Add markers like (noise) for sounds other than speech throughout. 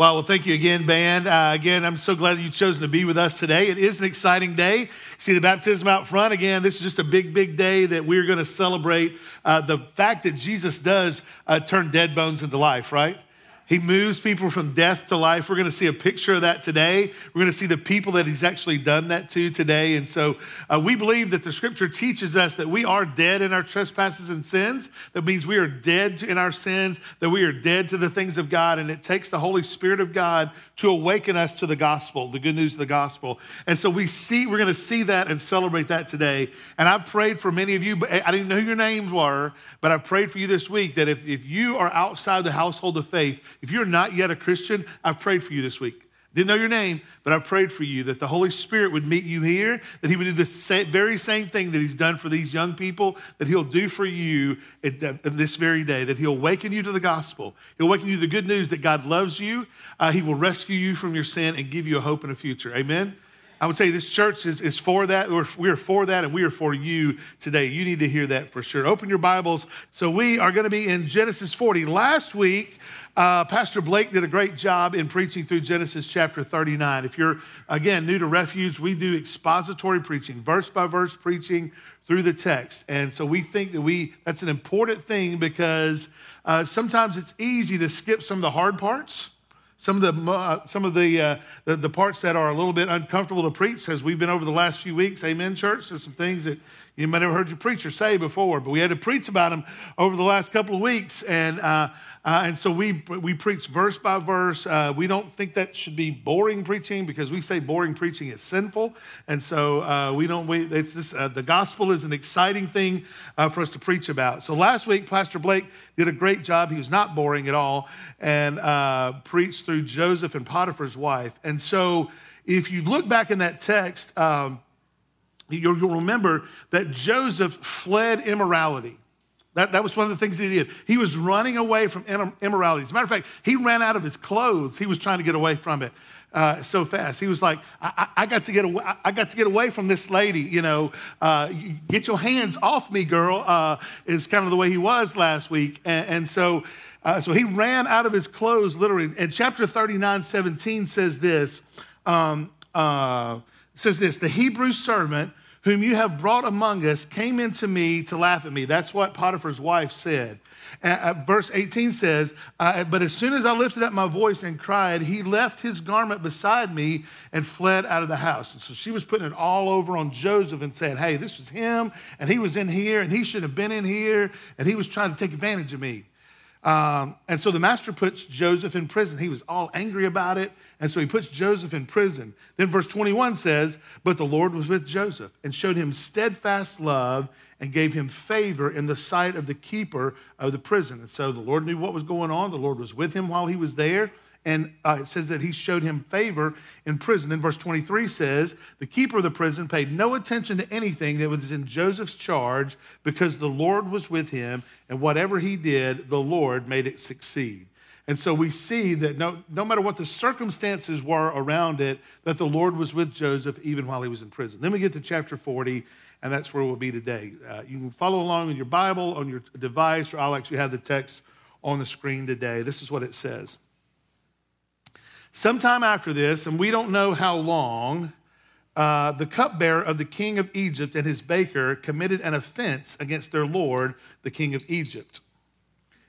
Well, well, thank you again, band. Uh, again, I'm so glad that you've chosen to be with us today. It is an exciting day. See the baptism out front. Again, this is just a big, big day that we're going to celebrate uh, the fact that Jesus does uh, turn dead bones into life, right? He moves people from death to life. We're going to see a picture of that today. We're going to see the people that he's actually done that to today. And so uh, we believe that the scripture teaches us that we are dead in our trespasses and sins. That means we are dead in our sins, that we are dead to the things of God. And it takes the Holy Spirit of God to awaken us to the gospel, the good news of the gospel. And so we see, we're going to see that and celebrate that today. And I've prayed for many of you, I didn't know who your names were, but I prayed for you this week that if, if you are outside the household of faith, if you're not yet a Christian, I've prayed for you this week. Didn't know your name, but I prayed for you that the Holy Spirit would meet you here, that He would do the same, very same thing that He's done for these young people, that He'll do for you at, at this very day, that He'll awaken you to the gospel. He'll awaken you to the good news that God loves you. Uh, he will rescue you from your sin and give you a hope and a future. Amen? I would say this church is, is for that. We're, we are for that, and we are for you today. You need to hear that for sure. Open your Bibles. So, we are going to be in Genesis 40. Last week, uh, Pastor Blake did a great job in preaching through Genesis chapter 39. If you're, again, new to Refuge, we do expository preaching, verse by verse preaching through the text. And so we think that we that's an important thing because uh, sometimes it's easy to skip some of the hard parts some of the, uh, some of the, uh, the, the, parts that are a little bit uncomfortable to preach as we've been over the last few weeks. Amen, church? There's some things that you might have heard your preacher say before, but we had to preach about them over the last couple of weeks. And, uh, uh, and so we, we preach verse by verse. Uh, we don't think that should be boring preaching because we say boring preaching is sinful. And so uh, we don't, we, it's this, uh, the gospel is an exciting thing uh, for us to preach about. So last week, Pastor Blake did a great job. He was not boring at all and preached through Joseph and Potiphar's wife. And so if you look back in that text, um, you'll, remember that Joseph fled immorality. That, that was one of the things he did. He was running away from immorality. As a matter of fact, he ran out of his clothes. He was trying to get away from it uh, so fast. He was like, I, I, got to get away, I got to get away from this lady, you know. Uh, get your hands off me, girl, uh, is kind of the way he was last week. And, and so, uh, so he ran out of his clothes, literally. And chapter 39, 17 says this, um, uh, says this, the Hebrew servant whom you have brought among us came into me to laugh at me. That's what Potiphar's wife said. Uh, verse 18 says, uh, But as soon as I lifted up my voice and cried, he left his garment beside me and fled out of the house. And so she was putting it all over on Joseph and saying, Hey, this was him, and he was in here, and he should have been in here, and he was trying to take advantage of me. Um, and so the master puts Joseph in prison. He was all angry about it. And so he puts Joseph in prison. Then verse 21 says, But the Lord was with Joseph and showed him steadfast love and gave him favor in the sight of the keeper of the prison. And so the Lord knew what was going on. The Lord was with him while he was there. And uh, it says that he showed him favor in prison. Then verse 23 says, The keeper of the prison paid no attention to anything that was in Joseph's charge because the Lord was with him, and whatever he did, the Lord made it succeed. And so we see that no, no matter what the circumstances were around it, that the Lord was with Joseph even while he was in prison. Then we get to chapter 40, and that's where we'll be today. Uh, you can follow along in your Bible, on your device, or I'll actually have the text on the screen today. This is what it says. Sometime after this, and we don't know how long, uh, the cupbearer of the king of Egypt and his baker committed an offense against their lord, the king of Egypt.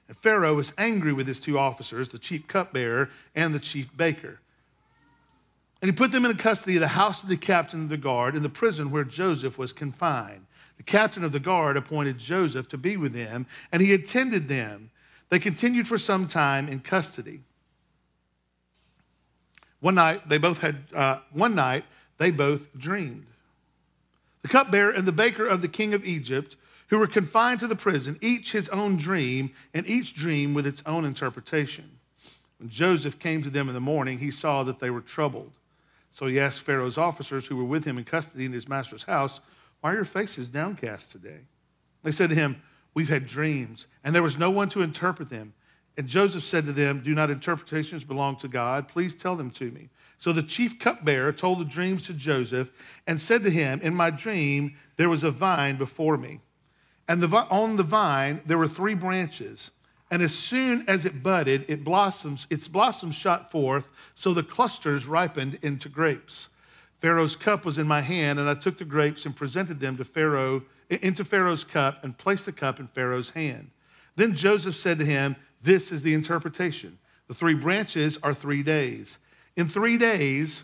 And Pharaoh was angry with his two officers, the chief cupbearer and the chief baker. And he put them in custody of the house of the captain of the guard in the prison where Joseph was confined. The captain of the guard appointed Joseph to be with them, and he attended them. They continued for some time in custody. One night, they both had, uh, one night, they both dreamed. The cupbearer and the baker of the king of Egypt, who were confined to the prison, each his own dream, and each dream with its own interpretation. When Joseph came to them in the morning, he saw that they were troubled. So he asked Pharaoh's officers who were with him in custody in his master's house, Why are your faces downcast today? They said to him, We've had dreams, and there was no one to interpret them. And Joseph said to them, Do not interpretations belong to God? Please tell them to me. So the chief cupbearer told the dreams to Joseph and said to him, In my dream, there was a vine before me. And the, on the vine, there were three branches. And as soon as it budded, it blossoms, its blossoms shot forth, so the clusters ripened into grapes. Pharaoh's cup was in my hand, and I took the grapes and presented them to Pharaoh into Pharaoh's cup and placed the cup in Pharaoh's hand. Then Joseph said to him, This is the interpretation. The three branches are three days. In three days,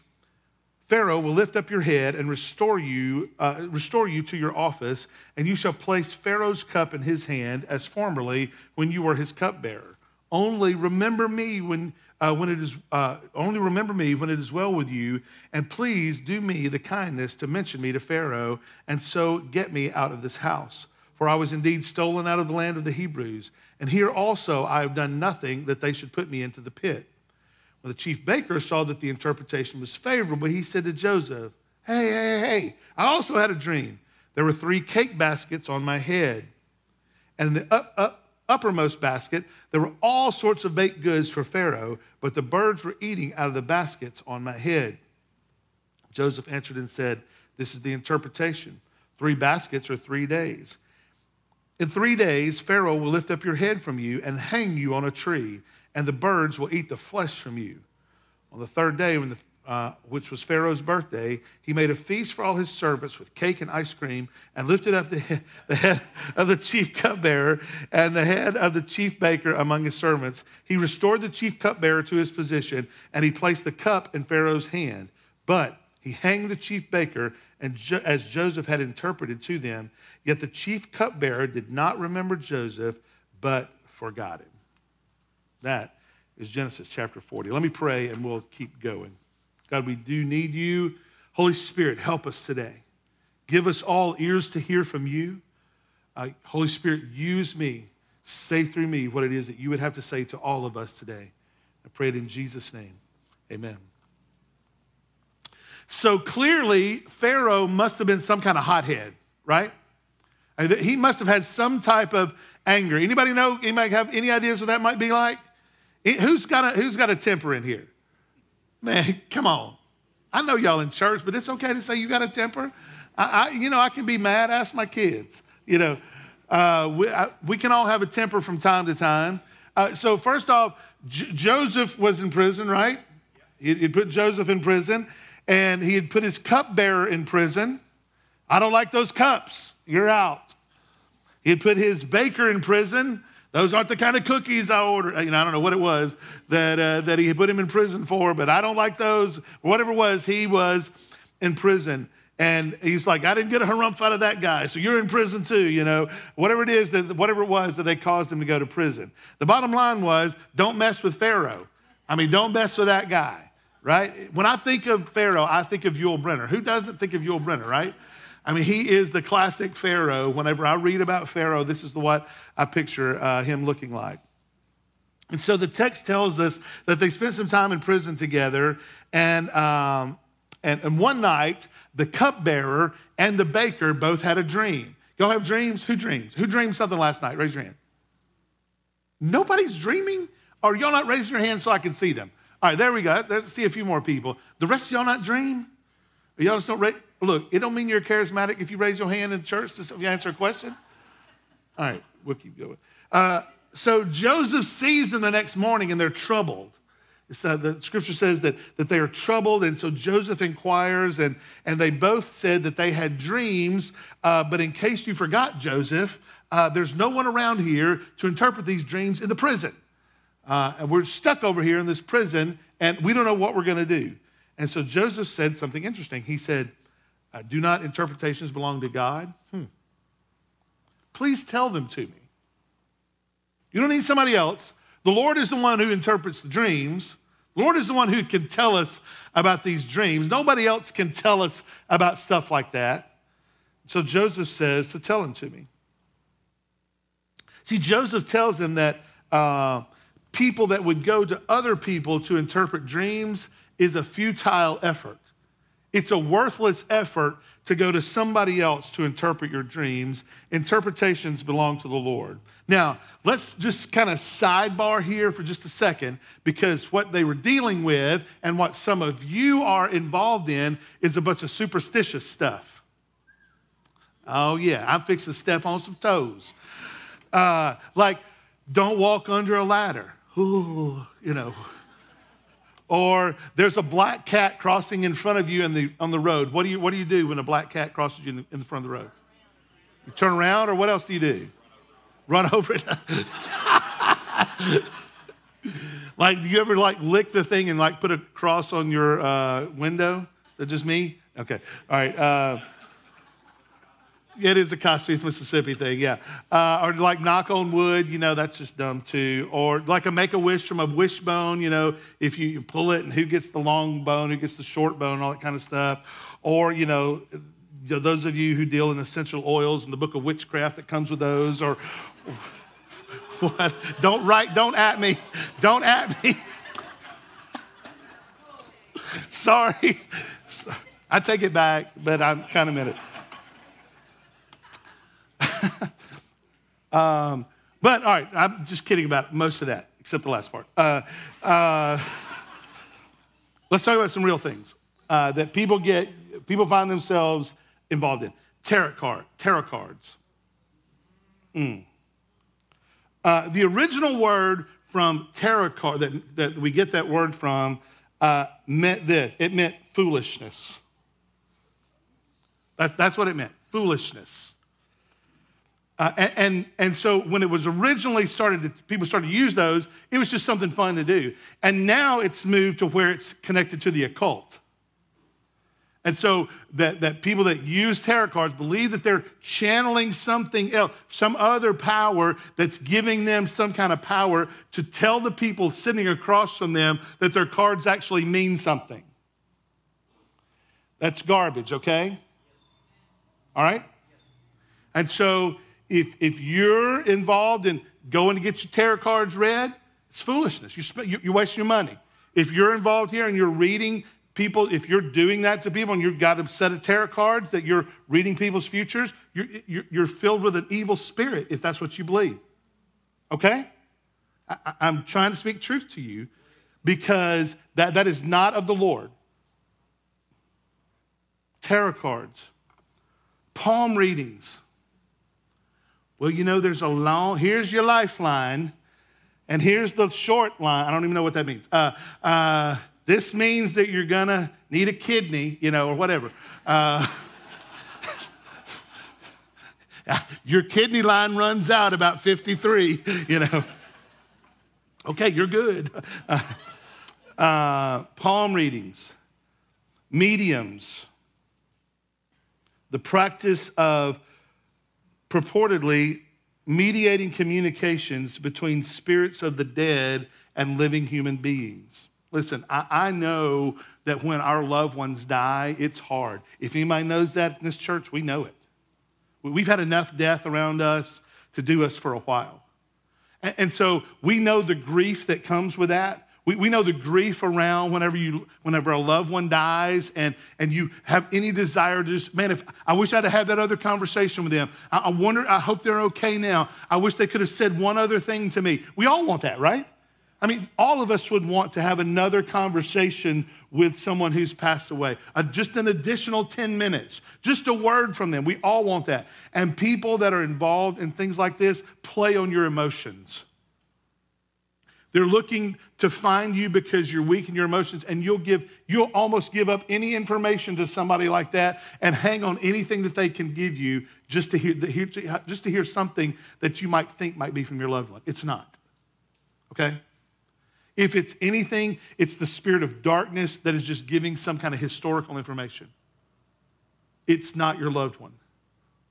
Pharaoh will lift up your head and restore you, uh, restore you to your office, and you shall place Pharaoh's cup in his hand as formerly when you were his cupbearer. Only remember me when, uh, when it is uh, only remember me when it is well with you, and please do me the kindness to mention me to Pharaoh, and so get me out of this house. For I was indeed stolen out of the land of the Hebrews, and here also I have done nothing that they should put me into the pit. When the chief baker saw that the interpretation was favorable, he said to Joseph, Hey, hey, hey, I also had a dream. There were three cake baskets on my head. And in the up, up, uppermost basket, there were all sorts of baked goods for Pharaoh, but the birds were eating out of the baskets on my head. Joseph answered and said, This is the interpretation. Three baskets are three days. In three days, Pharaoh will lift up your head from you and hang you on a tree and the birds will eat the flesh from you. On the third day, when the, uh, which was Pharaoh's birthday, he made a feast for all his servants with cake and ice cream and lifted up the head, (laughs) the head of the chief cupbearer and the head of the chief baker among his servants. He restored the chief cupbearer to his position and he placed the cup in Pharaoh's hand. But he hanged the chief baker and jo- as Joseph had interpreted to them. Yet the chief cupbearer did not remember Joseph, but forgot him. That is Genesis chapter 40. Let me pray and we'll keep going. God, we do need you. Holy Spirit, help us today. Give us all ears to hear from you. Uh, Holy Spirit, use me. Say through me what it is that you would have to say to all of us today. I pray it in Jesus' name. Amen. So clearly, Pharaoh must have been some kind of hothead, right? He must have had some type of anger. Anybody know? Anybody have any ideas what that might be like? Who's got a, who's got a temper in here? Man, (laughs) come on. I know y'all in church, but it's okay to say you got a temper. I, I you know, I can be mad. Ask my kids. You know, uh, we, I, we, can all have a temper from time to time. Uh, so first off, J- Joseph was in prison, right? He, he put Joseph in prison, and he had put his cupbearer in prison. I don't like those cups. You're out. He had put his baker in prison. Those aren't the kind of cookies I ordered. You know, I don't know what it was that, uh, that he put him in prison for, but I don't like those. Whatever it was, he was in prison. And he's like, I didn't get a harumph out of that guy, so you're in prison too, you know. Whatever it is, that, whatever it was that they caused him to go to prison. The bottom line was, don't mess with Pharaoh. I mean, don't mess with that guy, right? When I think of Pharaoh, I think of Yul Brynner. Who doesn't think of Yul Brynner, right? I mean, he is the classic Pharaoh. Whenever I read about Pharaoh, this is what I picture uh, him looking like. And so the text tells us that they spent some time in prison together, and, um, and, and one night, the cupbearer and the baker both had a dream. Y'all have dreams? Who dreams? Who dreamed something last night? Raise your hand. Nobody's dreaming? Or y'all not raising your hand so I can see them? All right, there we go. Let's see a few more people. The rest of y'all not dream? Y'all just don't raise? Look, it don't mean you're charismatic if you raise your hand in church to answer a question. All right, we'll keep going. Uh, so Joseph sees them the next morning and they're troubled. Uh, the scripture says that, that they are troubled, and so Joseph inquires, and, and they both said that they had dreams. Uh, but in case you forgot, Joseph, uh, there's no one around here to interpret these dreams in the prison. Uh, and we're stuck over here in this prison, and we don't know what we're going to do. And so Joseph said something interesting. He said, uh, Do not interpretations belong to God? Hmm. Please tell them to me. You don't need somebody else. The Lord is the one who interprets the dreams. The Lord is the one who can tell us about these dreams. Nobody else can tell us about stuff like that. So Joseph says to tell him to me. See, Joseph tells him that uh, people that would go to other people to interpret dreams is a futile effort. It's a worthless effort to go to somebody else to interpret your dreams. Interpretations belong to the Lord. Now, let's just kind of sidebar here for just a second because what they were dealing with and what some of you are involved in is a bunch of superstitious stuff. Oh, yeah, I'm fixing to step on some toes. Uh, like, don't walk under a ladder. Ooh, you know. Or there's a black cat crossing in front of you in the, on the road. What do, you, what do you do when a black cat crosses you in the, in the front of the road? You turn around, or what else do you do? Run (laughs) over it. like, do you ever like lick the thing and like put a cross on your uh, window? Is that just me? Okay. All right. Uh, it is a Kossuth, Mississippi thing, yeah. Uh, or like knock on wood, you know, that's just dumb too. Or like a make a wish from a wishbone, you know, if you pull it and who gets the long bone, who gets the short bone, all that kind of stuff. Or, you know, those of you who deal in essential oils and the book of witchcraft that comes with those, or (laughs) what? Don't write, don't at me, don't at me. (laughs) Sorry. (laughs) I take it back, but I'm kind of in it. (laughs) um, but all right, I'm just kidding about most of that, except the last part. Uh, uh, let's talk about some real things uh, that people get, people find themselves involved in. Tarot card, tarot cards. Mm. Uh, the original word from tarot card that, that we get that word from uh, meant this. It meant foolishness. That's, that's what it meant, foolishness. Uh, and, and, so when it was originally started, to, people started to use those, it was just something fun to do. And now it's moved to where it's connected to the occult. And so that, that people that use tarot cards believe that they're channeling something else, some other power that's giving them some kind of power to tell the people sitting across from them that their cards actually mean something. That's garbage, okay? All right? And so if, if you're involved in going to get your tarot cards read, it's foolishness. You're, you're wasting your money. If you're involved here and you're reading people, if you're doing that to people and you've got a set of tarot cards that you're reading people's futures, you're, you're, you're filled with an evil spirit if that's what you believe. Okay? I, I'm trying to speak truth to you because that, that is not of the Lord. Tarot cards, palm readings well, you know, there's a long, here's your lifeline, and here's the short line. I don't even know what that means. Uh, uh, this means that you're to need a kidney, you know, or whatever. Uh, (laughs) your kidney line runs out about 53, you know. Okay, you're good. (laughs) Uh, palm readings, mediums, the practice of purportedly mediating communications between spirits of the dead and living human beings. Listen, I, I, know that when our loved ones die, it's hard. If anybody knows that in this church, we know it. We've had enough death around us to do us for a while. And, and so we know the grief that comes with that. We, we know the grief around whenever, you, whenever a loved one dies and, and you have any desire to just, man, if I wish I'd have had that other conversation with them. I, I wonder, I hope they're okay now. I wish they could have said one other thing to me. We all want that, right? I mean, all of us would want to have another conversation with someone who's passed away, uh, just an additional 10 minutes, just a word from them. We all want that. And people that are involved in things like this play on your emotions. They're looking to find you because you're weak in your emotions, and you'll give, you'll almost give up any information to somebody like that and hang on anything that they can give you just to hear, just to hear something that you might think might be from your loved one. It's not. Okay? If it's anything, it's the spirit of darkness that is just giving some kind of historical information. It's not your loved one.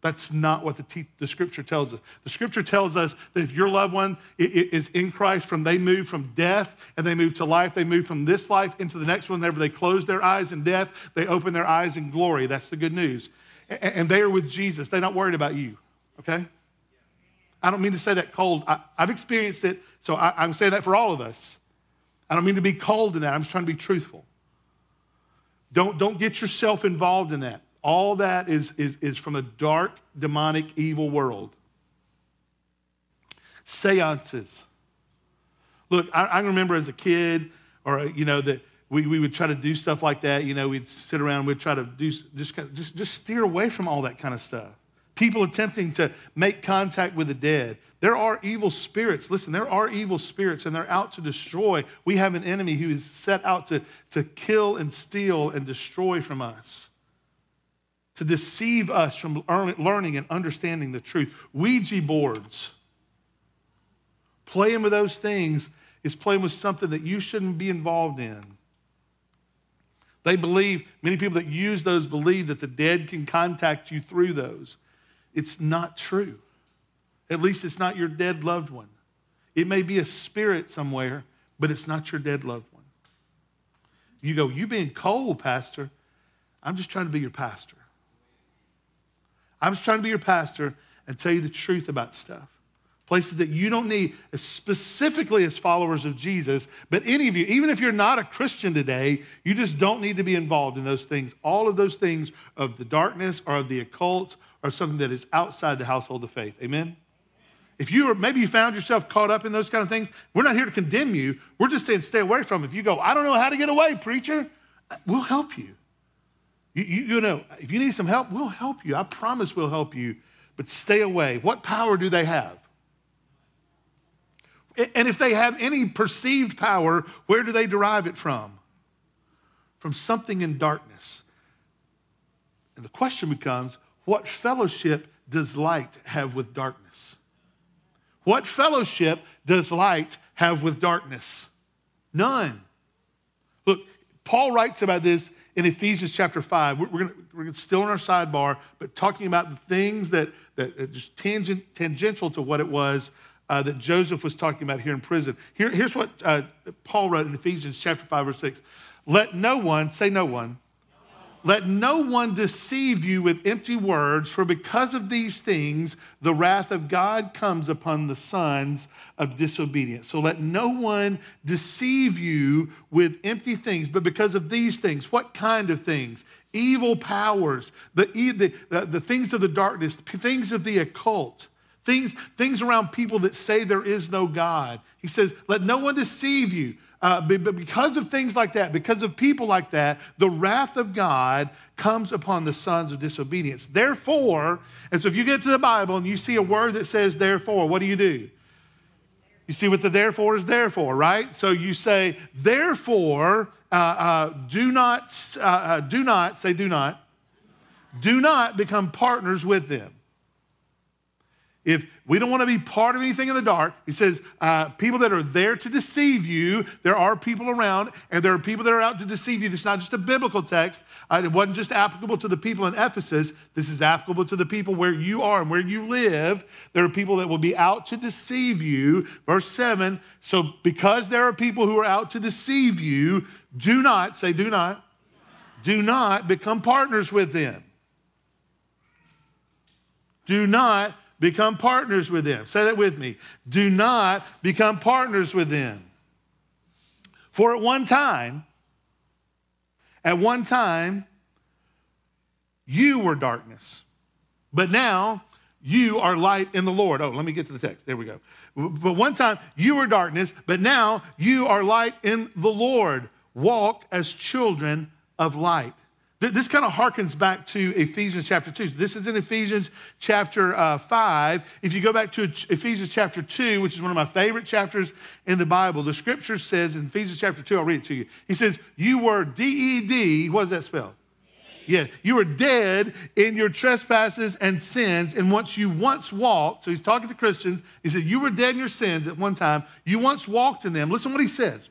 That's not what the, te- the scripture tells us. The scripture tells us that if your loved one is in Christ, from they move from death and they move to life, they move from this life into the next one. Whenever they close their eyes in death, they open their eyes in glory. That's the good news. And they are with Jesus. They're not worried about you, okay? I don't mean to say that cold. I, have experienced it, so I, I'm saying that for all of us. I don't mean to be cold in that. I'm just trying to be truthful. Don't, don't get yourself involved in that. All that is, is, is from a dark, demonic, evil world. Seances. Look, I, I remember as a kid, or, you know, that we, we would try to do stuff like that. You know, we'd sit around, we'd try to do, just, just, just steer away from all that kind of stuff. people attempting to make contact with the dead. There are evil spirits. Listen, there are evil spirits, and they're out to destroy. We have an enemy who is set out to, to kill and steal and destroy from us, to deceive us from learning and understanding the truth. Ouija boards, playing with those things is playing with something that you shouldn't be involved in. They believe, many people that use those believe that the dead can contact you through those. It's not true. At least it's not your dead loved one. It may be a spirit somewhere, but it's not your dead loved one. You go, You being cold, Pastor. I'm just trying to be your pastor. I'm just trying to be your pastor and tell you the truth about stuff. Places that you don't need, specifically as followers of Jesus, but any of you, even if you're not a Christian today, you just don't need to be involved in those things. All of those things of the darkness or of the occult or something that is outside the household of faith. Amen? If you are, maybe you found yourself caught up in those kind of things, we're not here to condemn you. We're just saying stay away from. It. If you go, I don't know how to get away, preacher, we'll help you. You, you. you know, if you need some help, we'll help you. I promise we'll help you. But stay away. What power do they have? And if they have any perceived power, where do they derive it from? From something in darkness. And the question becomes what fellowship does light have with darkness? What fellowship does light have with darkness? None. Look, Paul writes about this in Ephesians chapter 5. We're, we're, we're still in our sidebar, but talking about the things that, that just tangent, tangential to what it was uh, that Joseph was talking about here in prison. Here, here's what uh, Paul wrote in Ephesians chapter 5, verse 6. Let no one, say no one, let no one deceive you with empty words, for because of these things, the wrath of God comes upon the sons of disobedience. So let no one deceive you with empty things, but because of these things. What kind of things? Evil powers, the, the, the, the things of the darkness, things of the occult. Things, things around people that say there is no God. He says, let no one deceive you. Uh, but because of things like that, because of people like that, the wrath of God comes upon the sons of disobedience. Therefore, and so if you get to the Bible and you see a word that says therefore, what do you do? You see what the therefore is there for, right? So you say, therefore, uh, uh, do not, uh, uh, do not, say do not, do not become partners with them. If we don't want to be part of anything in the dark, he says, uh, people that are there to deceive you, there are people around, and there are people that are out to deceive you. This is not just a biblical text. Uh, it wasn't just applicable to the people in Ephesus. This is applicable to the people where you are and where you live. There are people that will be out to deceive you. Verse 7 So, because there are people who are out to deceive you, do not, say, do not, do not become partners with them. Do not become partners with them. Say that with me. Do not become partners with them. For at one time, at one time, you were darkness, but now you are light in the Lord. Oh, let me get to the text. There we go. But one time you were darkness, but now you are light in the Lord. Walk as children of light. This kind of harkens back to Ephesians chapter 2. This is in Ephesians chapter uh, 5. If you go back to Ephesians chapter 2, which is one of my favorite chapters in the Bible, the scripture says in Ephesians chapter 2, I'll read it to you. He says, You were D E D, what does that spell? Yeah, you were dead in your trespasses and sins, and once you once walked, so he's talking to Christians, he said, You were dead in your sins at one time. You once walked in them. Listen what he says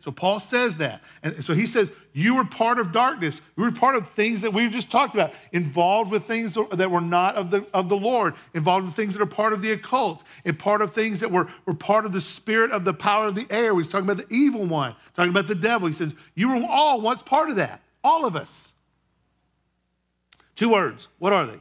So Paul says that. And so he says, You were part of darkness. You were part of things that we've just talked about, involved with things that were not of the, of the Lord, involved with things that are part of the occult, and part of things that were, were part of the spirit of the power of the air. He's talking about the evil one, talking about the devil. He says, You were all once part of that, all of us. Two words. What are they?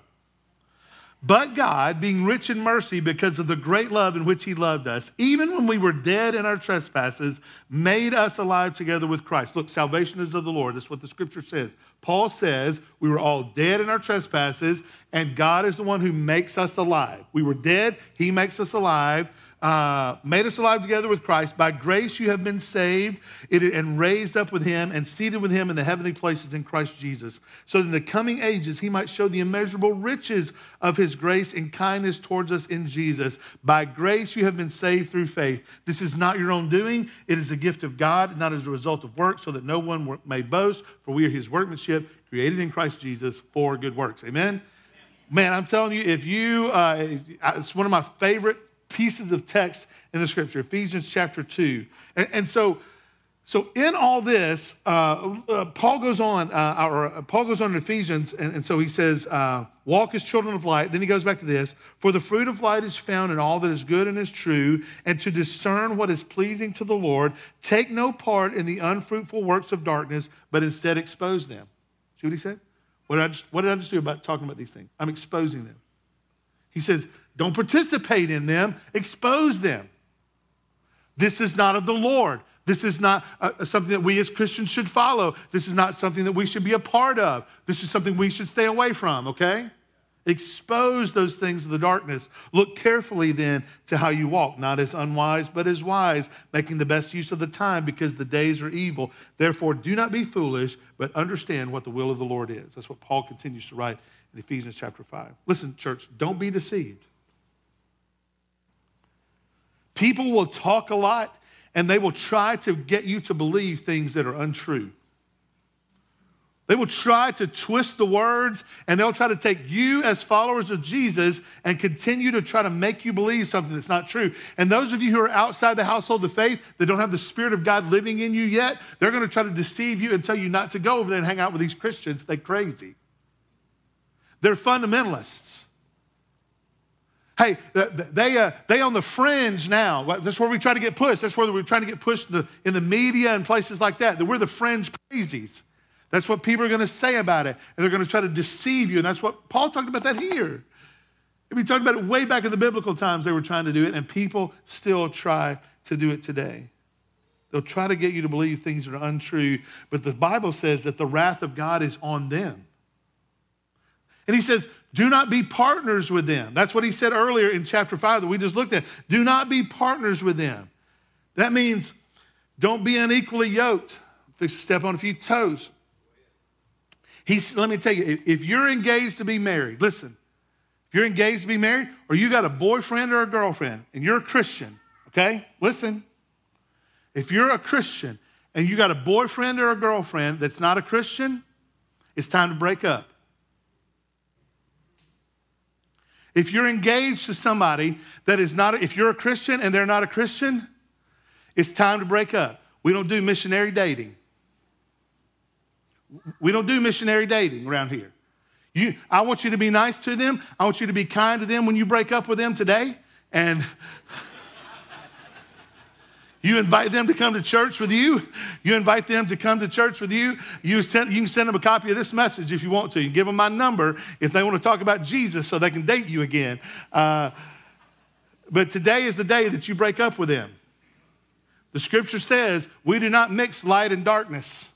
But God, being rich in mercy because of the great love in which He loved us, even when we were dead in our trespasses, made us alive together with Christ. Look, salvation is of the Lord. That's what the scripture says. Paul says we were all dead in our trespasses, and God is the one who makes us alive. We were dead, He makes us alive uh, made us alive together with Christ. By grace you have been saved and raised up with him and seated with him in the heavenly places in Christ Jesus, so that in the coming ages he might show the immeasurable riches of his grace and kindness towards us in Jesus. By grace you have been saved through faith. This is not your own doing, it is a gift of God, not as a result of work, so that no one may boast, for we are his workmanship, created in Christ Jesus for good works. Amen? Man, I'm telling you, if you, uh, it's one of my favorite pieces of text in the scripture, Ephesians chapter 2. And, and so, so in all this, uh, uh, Paul goes on, uh, or uh, Paul goes on in Ephesians, and, and so he says, uh, walk as children of light. Then he goes back to this, for the fruit of light is found in all that is good and is true, and to discern what is pleasing to the Lord, take no part in the unfruitful works of darkness, but instead expose them. See what he said? What did I just, what did I just do about talking about these things? I'm exposing them. He says, don't participate in them, expose them. This is not of the Lord. This is not uh, something that we as Christians should follow. This is not something that we should be a part of. This is something we should stay away from, okay? Expose those things of the darkness. Look carefully then to how you walk, not as unwise, but as wise, making the best use of the time because the days are evil. Therefore, do not be foolish, but understand what the will of the Lord is. That's what Paul continues to write in Ephesians chapter 5. Listen, church, don't be deceived. People will talk a lot and they will try to get you to believe things that are untrue. They will try to twist the words and they'll try to take you as followers of Jesus and continue to try to make you believe something that's not true. And those of you who are outside the household of faith that don't have the Spirit of God living in you yet, they're going to try to deceive you and tell you not to go over there and hang out with these Christians. They're crazy. They're fundamentalists. Hey, they, uh, they on the fringe now. That's where we try to get pushed. That's where we're trying to get pushed in the, in the media and places like that. That we're the fringe crazies. That's what people are going to say about it. And they're going to try to deceive you. And that's what Paul talked about that here. We talked about it way back in the biblical times. They were trying to do it, and people still try to do it today. They'll try to get you to believe things that are untrue, but the Bible says that the wrath of God is on them. And he says, do not be partners with them. That's what he said earlier in chapter 5 that we just looked at. Do not be partners with them. That means don't be unequally yoked. Fix to step on a few toes. He's, let me tell you, if you're engaged to be married, listen, if you're engaged to be married, or you got a boyfriend or a girlfriend, and you're a Christian, okay? Listen. If you're a Christian and you got a boyfriend or a girlfriend that's not a Christian, it's time to break up. If you're engaged to somebody that is not, if you're a Christian and they're not a Christian, it's time to break up. We don't do missionary dating. We don't do missionary dating around here. You, I want you to be nice to them. I want you to be kind to them when you break up with them today. And you invite them to come to church with you. You invite them to come to church with you. You, send, you can send them a copy of this message if you want to. You give them my number if they want to talk about Jesus so they can date you again. Uh, but today is the day that you break up with them. The scripture says we do not mix light and darkness.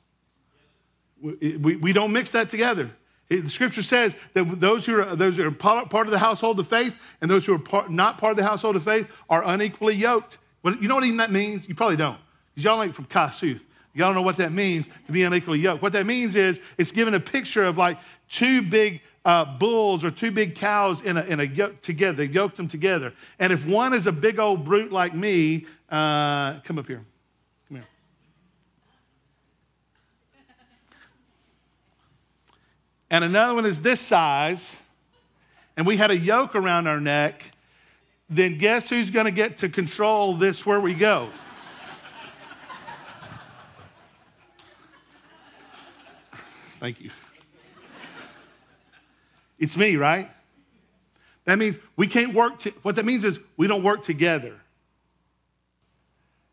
We, we, we don't mix that together. The scripture says that those who are, those who are part of the household of faith and those who are part, not part of the household of faith are unequally yoked. But you know what even that means? You probably don't. Because y'all ain't from Kossuth. Y'all don't know what that means to be unequally yoked. What that means is it's giving a picture of like two big uh, bulls or two big cows in a, in a yoke together. They yoked them together. And if one is a big old brute like me, uh, come up here. Come here. And another one is this size, and we had a yoke around our neck then guess who's going to get to control this where we go? Thank you. It's me, right? That means we can't work. To, what that means is we don't work together.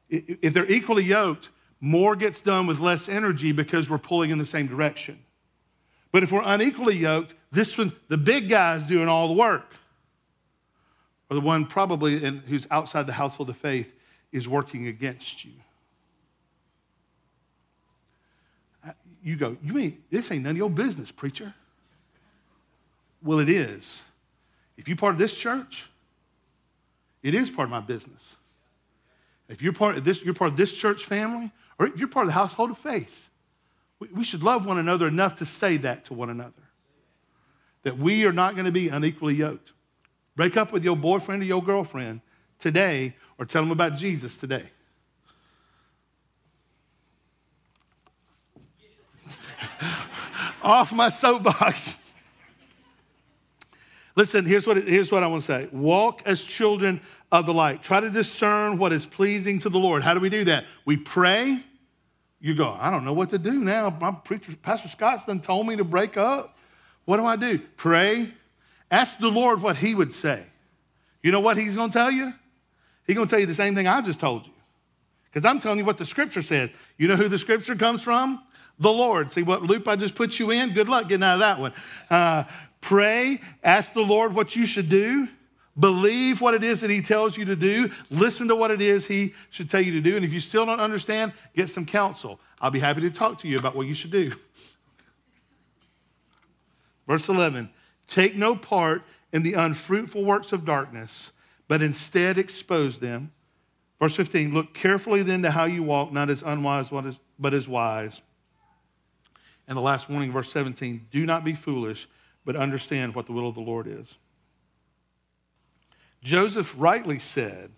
If they're equally yoked, more gets done with less energy because we're pulling in the same direction. But if we're unequally yoked, this one, the big guy's doing all the work. Or the one probably in, who's outside the household of faith is working against you. Uh, you go, you mean this ain't none of your business, preacher? Well, it is. If you're part of this church, it is part of my business. If you're part of this, you're part of this church family, or if you're part of the household of faith, we, we should love one another enough to say that to one another. That we are not going to be unequally yoked. Break up with your boyfriend or your girlfriend today, or tell them about Jesus today. (laughs) Off my soapbox. Listen, here's what, here's what I want to say walk as children of the light. Try to discern what is pleasing to the Lord. How do we do that? We pray. You go, I don't know what to do now. My preacher, Pastor Scott's done told me to break up. What do I do? Pray. Ask the Lord what he would say. You know what he's going to tell you? He's going to tell you the same thing I just told you. Because I'm telling you what the scripture says. You know who the scripture comes from? The Lord. See what loop I just put you in? Good luck getting out of that one. Uh, pray, ask the Lord what you should do. Believe what it is that he tells you to do. Listen to what it is he should tell you to do. And if you still don't understand, get some counsel. I'll be happy to talk to you about what you should do. Verse 11 Take no part in the unfruitful works of darkness, but instead expose them. Verse 15 Look carefully then to how you walk, not as unwise, but as wise. And the last warning, verse 17 Do not be foolish, but understand what the will of the Lord is. Joseph rightly said,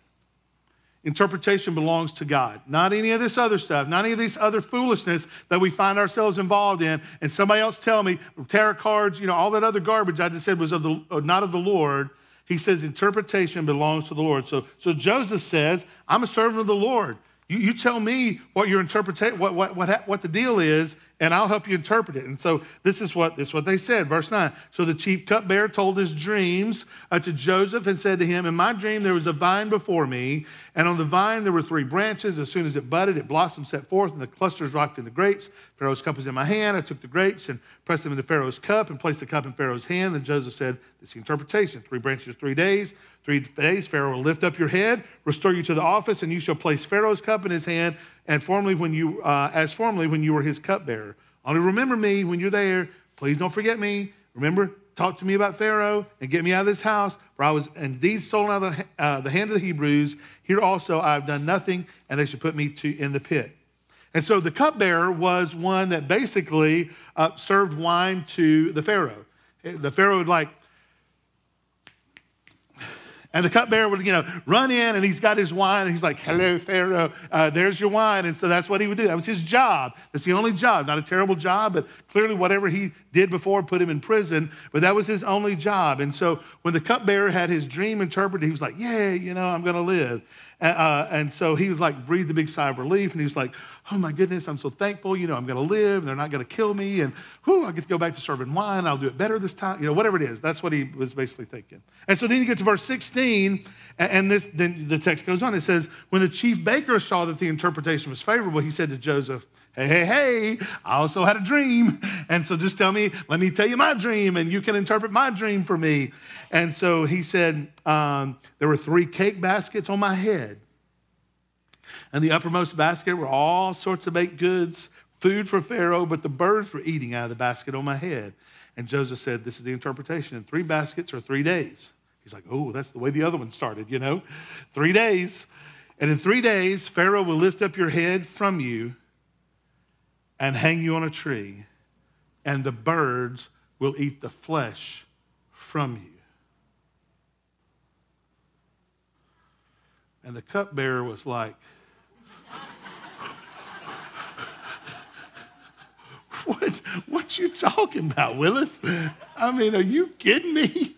interpretation belongs to God, not any of this other stuff, not any of this other foolishness that we find ourselves involved in. And somebody else tell me, tarot cards, you know, all that other garbage I just said was of the, uh, not of the Lord. He says interpretation belongs to the Lord. So, so Joseph says, I'm a servant of the Lord. You, you tell me what your interpretation, what, what, what, what the deal is, and I'll help you interpret it. And so this is what this is what they said, verse 9. So the chief cupbearer told his dreams uh, to Joseph and said to him, In my dream there was a vine before me, and on the vine there were three branches. As soon as it budded, it blossomed, set forth, and the clusters rocked into grapes. Pharaoh's cup was in my hand. I took the grapes and pressed them into Pharaoh's cup and placed the cup in Pharaoh's hand. Then Joseph said, This interpretation. Three branches, three days. Three days, Pharaoh will lift up your head, restore you to the office, and you shall place Pharaoh's cup in his hand and formerly when you, uh, as formerly when you were his cupbearer. Only remember me when you're there. Please don't forget me. Remember, talk to me about Pharaoh and get me out of this house, for I was indeed stolen out of the, uh, the hand of the Hebrews. Here also I have done nothing, and they should put me to, in the pit. And so the cupbearer was one that basically uh, served wine to the Pharaoh. The Pharaoh would like and the cupbearer would, you know, run in and he's got his wine and he's like, hello, Pharaoh, uh, there's your wine. And so that's what he would do. That was his job. That's the only job. Not a terrible job, but clearly whatever he did before put him in prison, but that was his only job. And so when the cupbearer had his dream interpreted, he was like, yeah, you know, I'm going to live. Uh, and so he was like, breathed a big sigh of relief, and he was like, oh my goodness, I'm so thankful. You know, I'm going to live, and they're not going to kill me, and whew, I get to go back to serving wine. I'll do it better this time. You know, whatever it is. That's what he was basically thinking. And so then you get to verse 16, and this then the text goes on. It says, when the chief baker saw that the interpretation was favorable, he said to Joseph, hey, hey, hey, I also had a dream. And so just tell me, let me tell you my dream, and you can interpret my dream for me. And so he said, um, there were three cake baskets on my head. And the uppermost basket were all sorts of baked goods, food for Pharaoh, but the birds were eating out of the basket on my head. And Joseph said, This is the interpretation. Three baskets or three days. He's like, Oh, that's the way the other one started, you know? Three days. And in three days, Pharaoh will lift up your head from you and hang you on a tree, and the birds will eat the flesh from you. And the cupbearer was like, what, what you talking about, Willis? I mean, are you kidding me?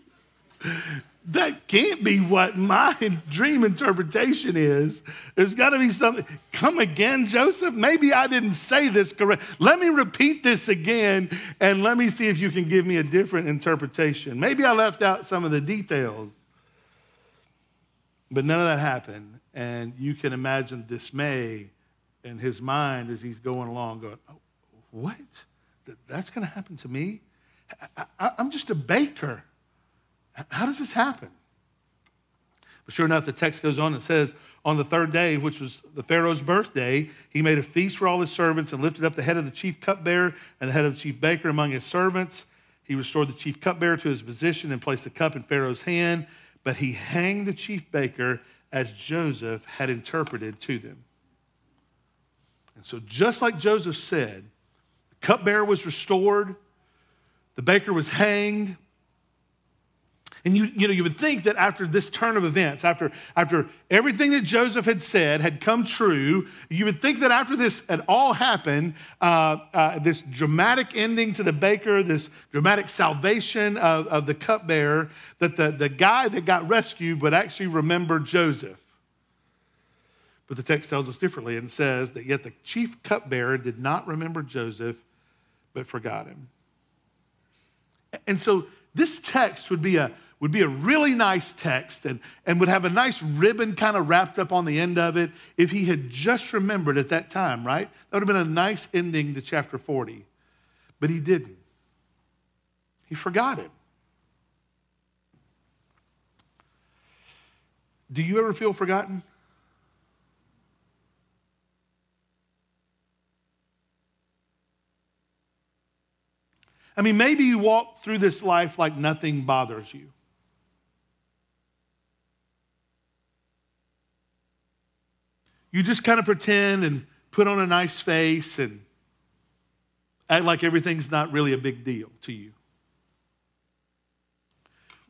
That can't be what my (laughs) dream interpretation is. There's got to be something. Come again, Joseph? Maybe I didn't say this correct. Let me repeat this again and let me see if you can give me a different interpretation. Maybe I left out some of the details. But none of that happened. And you can imagine dismay in his mind as he's going along, going, oh, What? That's going to happen to me? I, am just a baker. How does this happen? But sure enough, the text goes on and says, On the third day, which was the Pharaoh's birthday, he made a feast for all his servants and lifted up the head of the chief cupbearer and the head of the chief baker among his servants. He restored the chief cupbearer to his position and placed the cup in Pharaoh's hand, but he hanged the chief baker as Joseph had interpreted to them. And so, just like Joseph said, the cupbearer was restored, the baker was hanged, and you, you know, you would think that after this turn of events, after, after everything that Joseph had said had come true, you would think that after this had all happened, uh, uh, this dramatic ending to the baker, this dramatic salvation of, of the cupbearer, that the, the guy that got rescued would actually remember Joseph. But the text tells us differently and says that yet the chief cupbearer did not remember Joseph, but forgot him. And so this text would be a would be a really nice text and, and would have a nice ribbon kind of wrapped up on the end of it if he had just remembered at that time, right? That would have been a nice ending to chapter 40. But he didn't. He forgot it. Do you ever feel forgotten? I mean, maybe you walk through this life like nothing bothers you. You just kind of pretend and put on a nice face and act like everything's not really a big deal to you.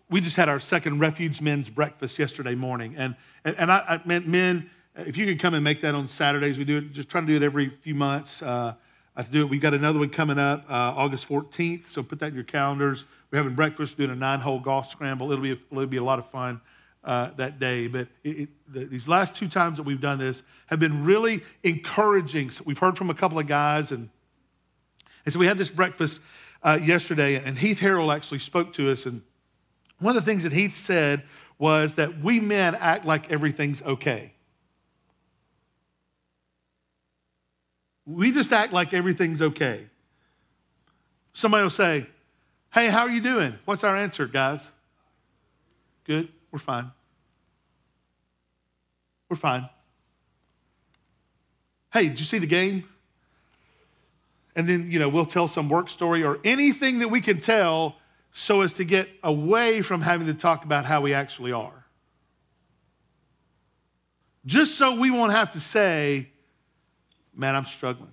We just had our second refuge men's breakfast yesterday morning. And, and, and I, I meant men, if you could come and make that on Saturdays, we do it, just trying to do it every few months. Uh, I have to do it. We've got another one coming up uh, August 14th, so put that in your calendars. We're having breakfast, doing a nine hole golf scramble. It'll be, a, it'll be a lot of fun uh, that day. But it, it, the, these last two times that we've done this have been really encouraging. So we've heard from a couple of guys, and, and so we had this breakfast uh, yesterday, and Heath Harrell actually spoke to us. And one of the things that Heath said was that we men act like everything's okay. We just act like everything's okay. Somebody will say, Hey, how are you doing? What's our answer, guys? Good. We're fine. We're fine. Hey, did you see the game? And then, you know, we'll tell some work story or anything that we can tell so as to get away from having to talk about how we actually are. Just so we won't have to say, man, I'm struggling.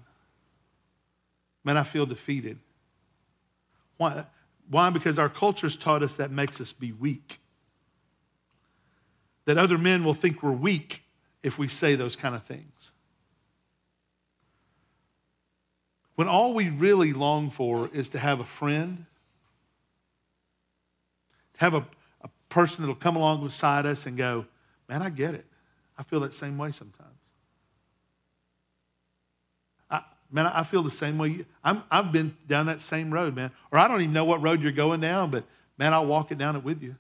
Man, I feel defeated. Why? Why? Because our culture's taught us that makes us be weak that other men will think we're weak if we say those kind of things. When all we really long for is to have a friend, to have a, a person that'll come along beside us and go, Man, I get it. I feel that same way sometimes. I, man, I feel the same way. I'm, I've been down that same road, man. Or I don't even know what road you're going down, but man, I'll walk it down it with you.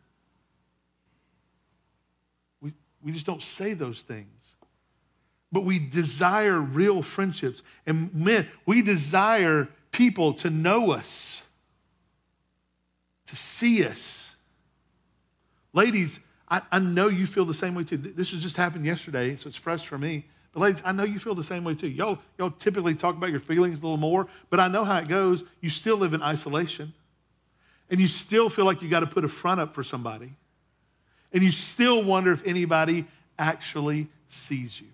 We just don't say those things. But we desire real friendships. And men, we desire people to know us, to see us. Ladies, I, I know you feel the same way too. This has just happened yesterday, so it's fresh for me. But ladies, I know you feel the same way too. Y'all, y'all typically talk about your feelings a little more, but I know how it goes. You still live in isolation. And you still feel like you got to put a front up for somebody and you still wonder if anybody actually sees you.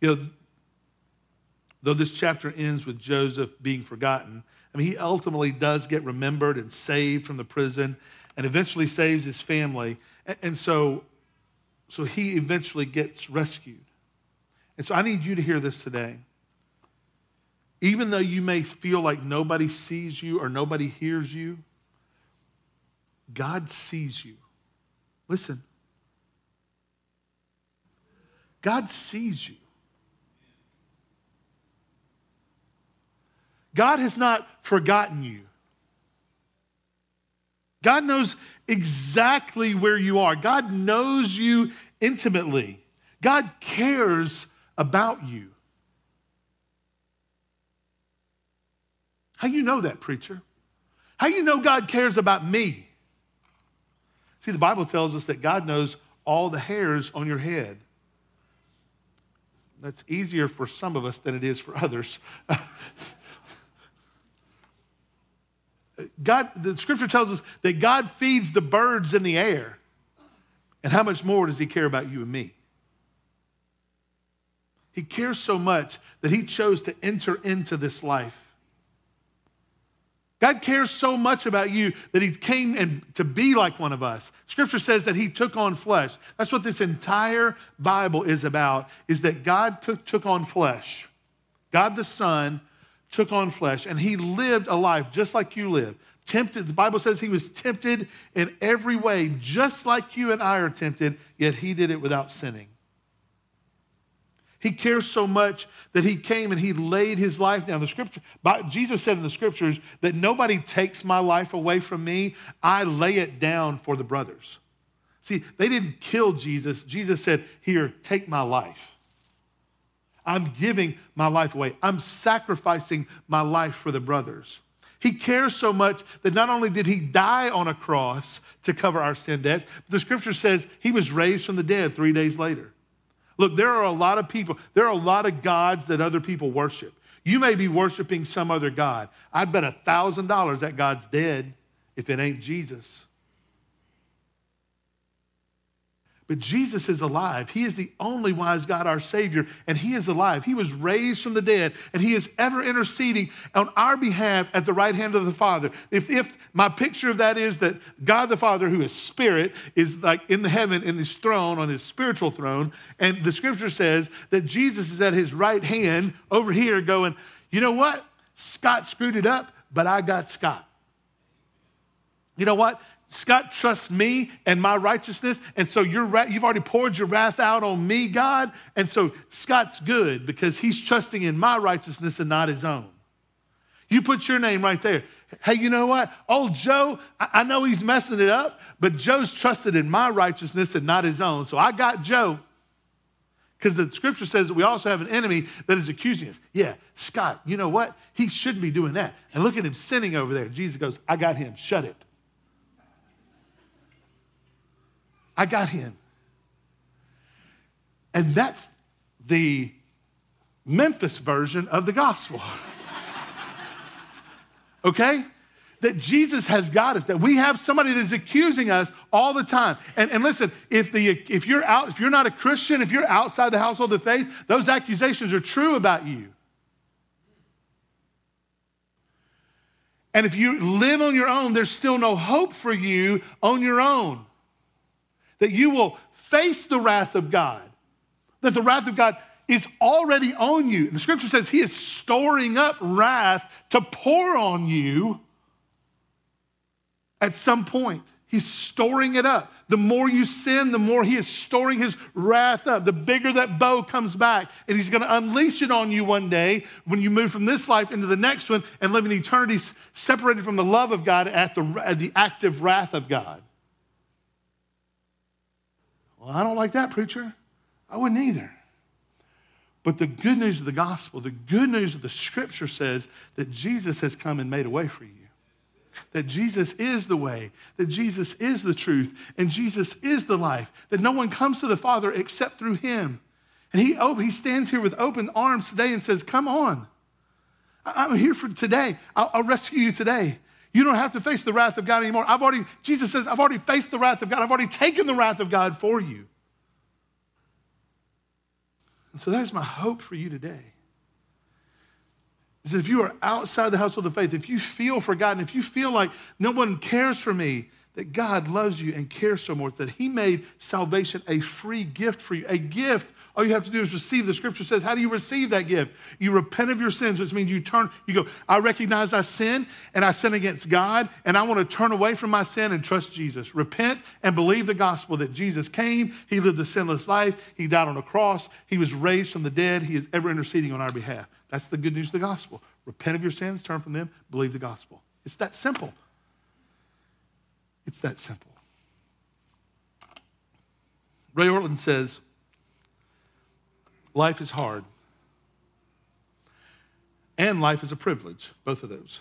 You know, though this chapter ends with Joseph being forgotten, I mean, he ultimately does get remembered and saved from the prison and eventually saves his family. And so, so he eventually gets rescued. And so I need you to hear this today. Even though you may feel like nobody sees you or nobody hears you, God sees you. Listen. God sees you. God has not forgotten you. God knows exactly where you are. God knows you intimately. God cares about you. How you know that, preacher? How you know God cares about me? See, the Bible tells us that God knows all the hairs on your head. That's easier for some of us than it is for others. (laughs) God, the scripture tells us that God feeds the birds in the air. And how much more does he care about you and me? He cares so much that he chose to enter into this life. God cares so much about you that he came and to be like one of us. Scripture says that he took on flesh. That's what this entire Bible is about is that God took on flesh. God the Son took on flesh and he lived a life just like you live. Tempted, the Bible says he was tempted in every way, just like you and I are tempted, yet he did it without sinning. He cares so much that he came and he laid his life down. The scripture, Jesus said in the scriptures that nobody takes my life away from me. I lay it down for the brothers. See, they didn't kill Jesus. Jesus said, Here, take my life. I'm giving my life away. I'm sacrificing my life for the brothers. He cares so much that not only did he die on a cross to cover our sin debts, the scripture says he was raised from the dead three days later. Look, there are a lot of people, there are a lot of gods that other people worship. You may be worshiping some other God. I'd bet a $1,000 that God's dead if it ain't Jesus. But Jesus is alive. He is the only wise God, our Savior, and He is alive. He was raised from the dead, and He is ever interceding on our behalf at the right hand of the Father. If, if my picture of that is that God the Father, who is spirit, is like in the heaven in His throne, on His spiritual throne, and the scripture says that Jesus is at His right hand over here going, you know what? Scott screwed it up, but I got Scott. You know what? Scott trusts me and my righteousness. And so you're, you've already poured your wrath out on me, God. And so Scott's good because he's trusting in my righteousness and not his own. You put your name right there. Hey, you know what? Old Joe, I know he's messing it up, but Joe's trusted in my righteousness and not his own. So I got Joe. Because the scripture says that we also have an enemy that is accusing us. Yeah, Scott, you know what? He shouldn't be doing that. And look at him sinning over there. Jesus goes, I got him. Shut it. I got him. And that's the Memphis version of the gospel. (laughs) okay? That Jesus has got us, that we have somebody that is accusing us all the time. And, and listen, if, the, if, you're out, if you're not a Christian, if you're outside the household of faith, those accusations are true about you. And if you live on your own, there's still no hope for you on your own that you will face the wrath of God, that the wrath of God is already on you. The scripture says he is storing up wrath to pour on you at some point. He's storing it up. The more you sin, the more he is storing his wrath up. The bigger that bow comes back, and he's going to unleash it on you one day when you move from this life into the next one and live in eternity separated from the love of God at the, at the active wrath of God. Well, I don't like that, preacher. I wouldn't either. But the good news of the gospel, the good news of the scripture says that Jesus has come and made a way for you. That Jesus is the way, that Jesus is the truth, and Jesus is the life, that no one comes to the Father except through him. And he, oh, he stands here with open arms today and says, Come on. I'm here for today. I'll, I'll rescue you today. You don't have to face the wrath of God anymore. I've already, Jesus says, I've already faced the wrath of God. I've already taken the wrath of God for you. And so that is my hope for you today. Is that if you are outside the household of faith, if you feel forgotten, if you feel like no one cares for me, that God loves you and cares so much that He made salvation a free gift for you. A gift, all you have to do is receive. The scripture says, How do you receive that gift? You repent of your sins, which means you turn, you go, I recognize I sin and I sin against God, and I want to turn away from my sin and trust Jesus. Repent and believe the gospel that Jesus came, He lived a sinless life, He died on a cross, He was raised from the dead, He is ever interceding on our behalf. That's the good news of the gospel. Repent of your sins, turn from them, believe the gospel. It's that simple. It's that simple. Ray Ortlund says, Life is hard, and life is a privilege, both of those.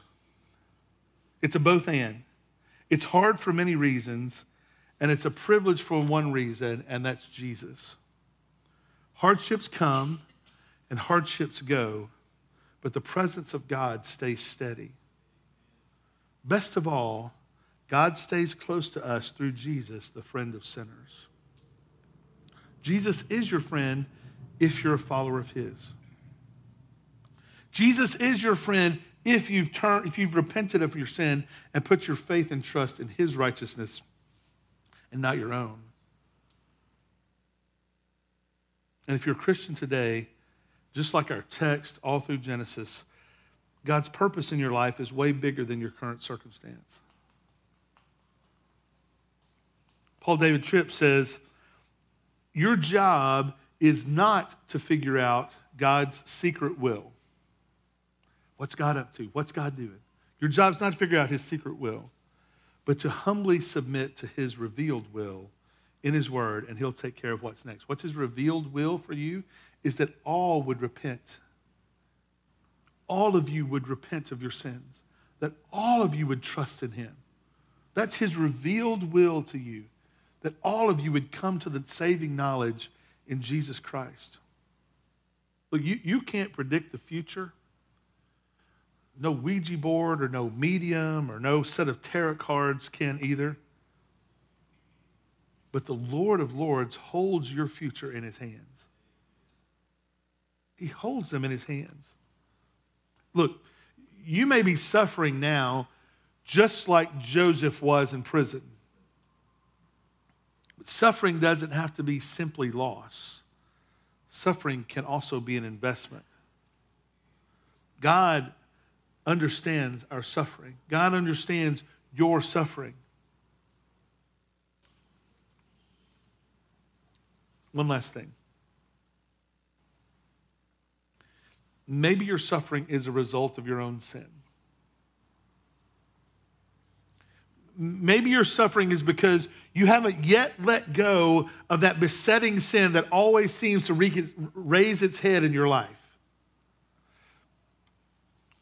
It's a both and. It's hard for many reasons, And it's a privilege for one reason, and that's Jesus. Hardships come and hardships go, but the presence of God stays steady. Best of all, God stays close to us through Jesus, the friend of sinners. Jesus is your friend if you're a follower of his. Jesus is your friend if you've turned if you've repented of your sin and put your faith and trust in his righteousness and not your own. And if you're a Christian today, just like our text all through Genesis, God's purpose in your life is way bigger than your current circumstance. Paul David Tripp says, Your job is not to figure out God's secret will. What's God up to? What's God doing? Your job is not to figure out his secret will, but to humbly submit to his revealed will in his word, and he'll take care of what's next. What's his revealed will for you is that all would repent. All of you would repent of your sins, that all of you would trust in him. That's his revealed will to you, that all of you would come to the saving knowledge in Jesus Christ. Look, you, you can't predict the future. No Ouija board or no medium or no set of tarot cards can either. But the Lord of Lords holds your future in his hands. He holds them in his hands. Look, you may be suffering now just like Joseph was in prison. Suffering doesn't have to be simply loss, suffering can also be an investment. God understands our suffering, God understands your suffering. One last thing. Maybe your suffering is a result of your own sin. Maybe your suffering is because you haven't yet let go of that besetting sin that always seems to raise its head in your life.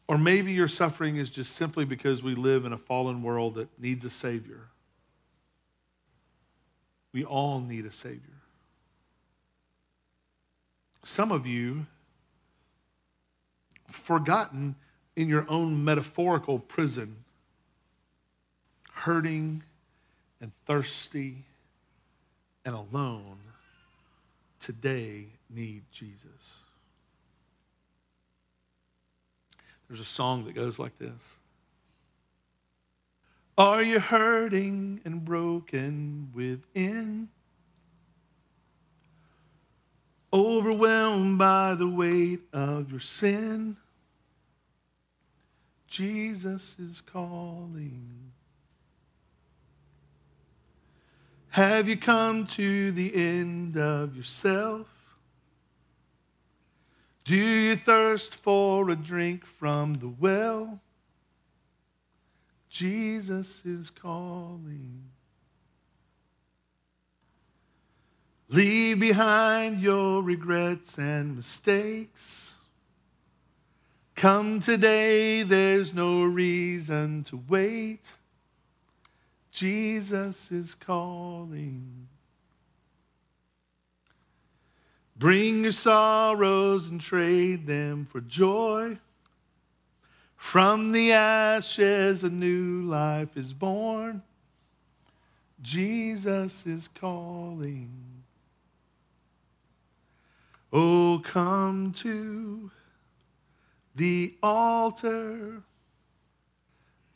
Or maybe your suffering is just simply because we live in a fallen world that needs a Savior. We all need a Savior. Some of you, forgotten in your own metaphorical prison, hurting and thirsty and alone, today need Jesus. There's a song that goes like this Are you hurting and broken within? Overwhelmed by the weight of your sin? Jesus is calling. Have you come to the end of yourself? Do you thirst for a drink from the well? Jesus is calling. Leave behind your regrets and mistakes. Come today, there's no reason to wait. Jesus is calling. Bring your sorrows and trade them for joy. From the ashes, a new life is born. Jesus is calling. Oh, come to the altar.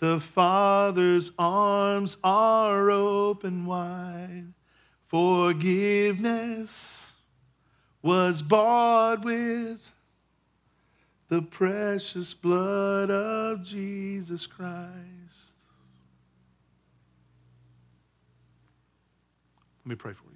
The Father's arms are open wide. Forgiveness was bought with the precious blood of Jesus Christ. Let me pray for you.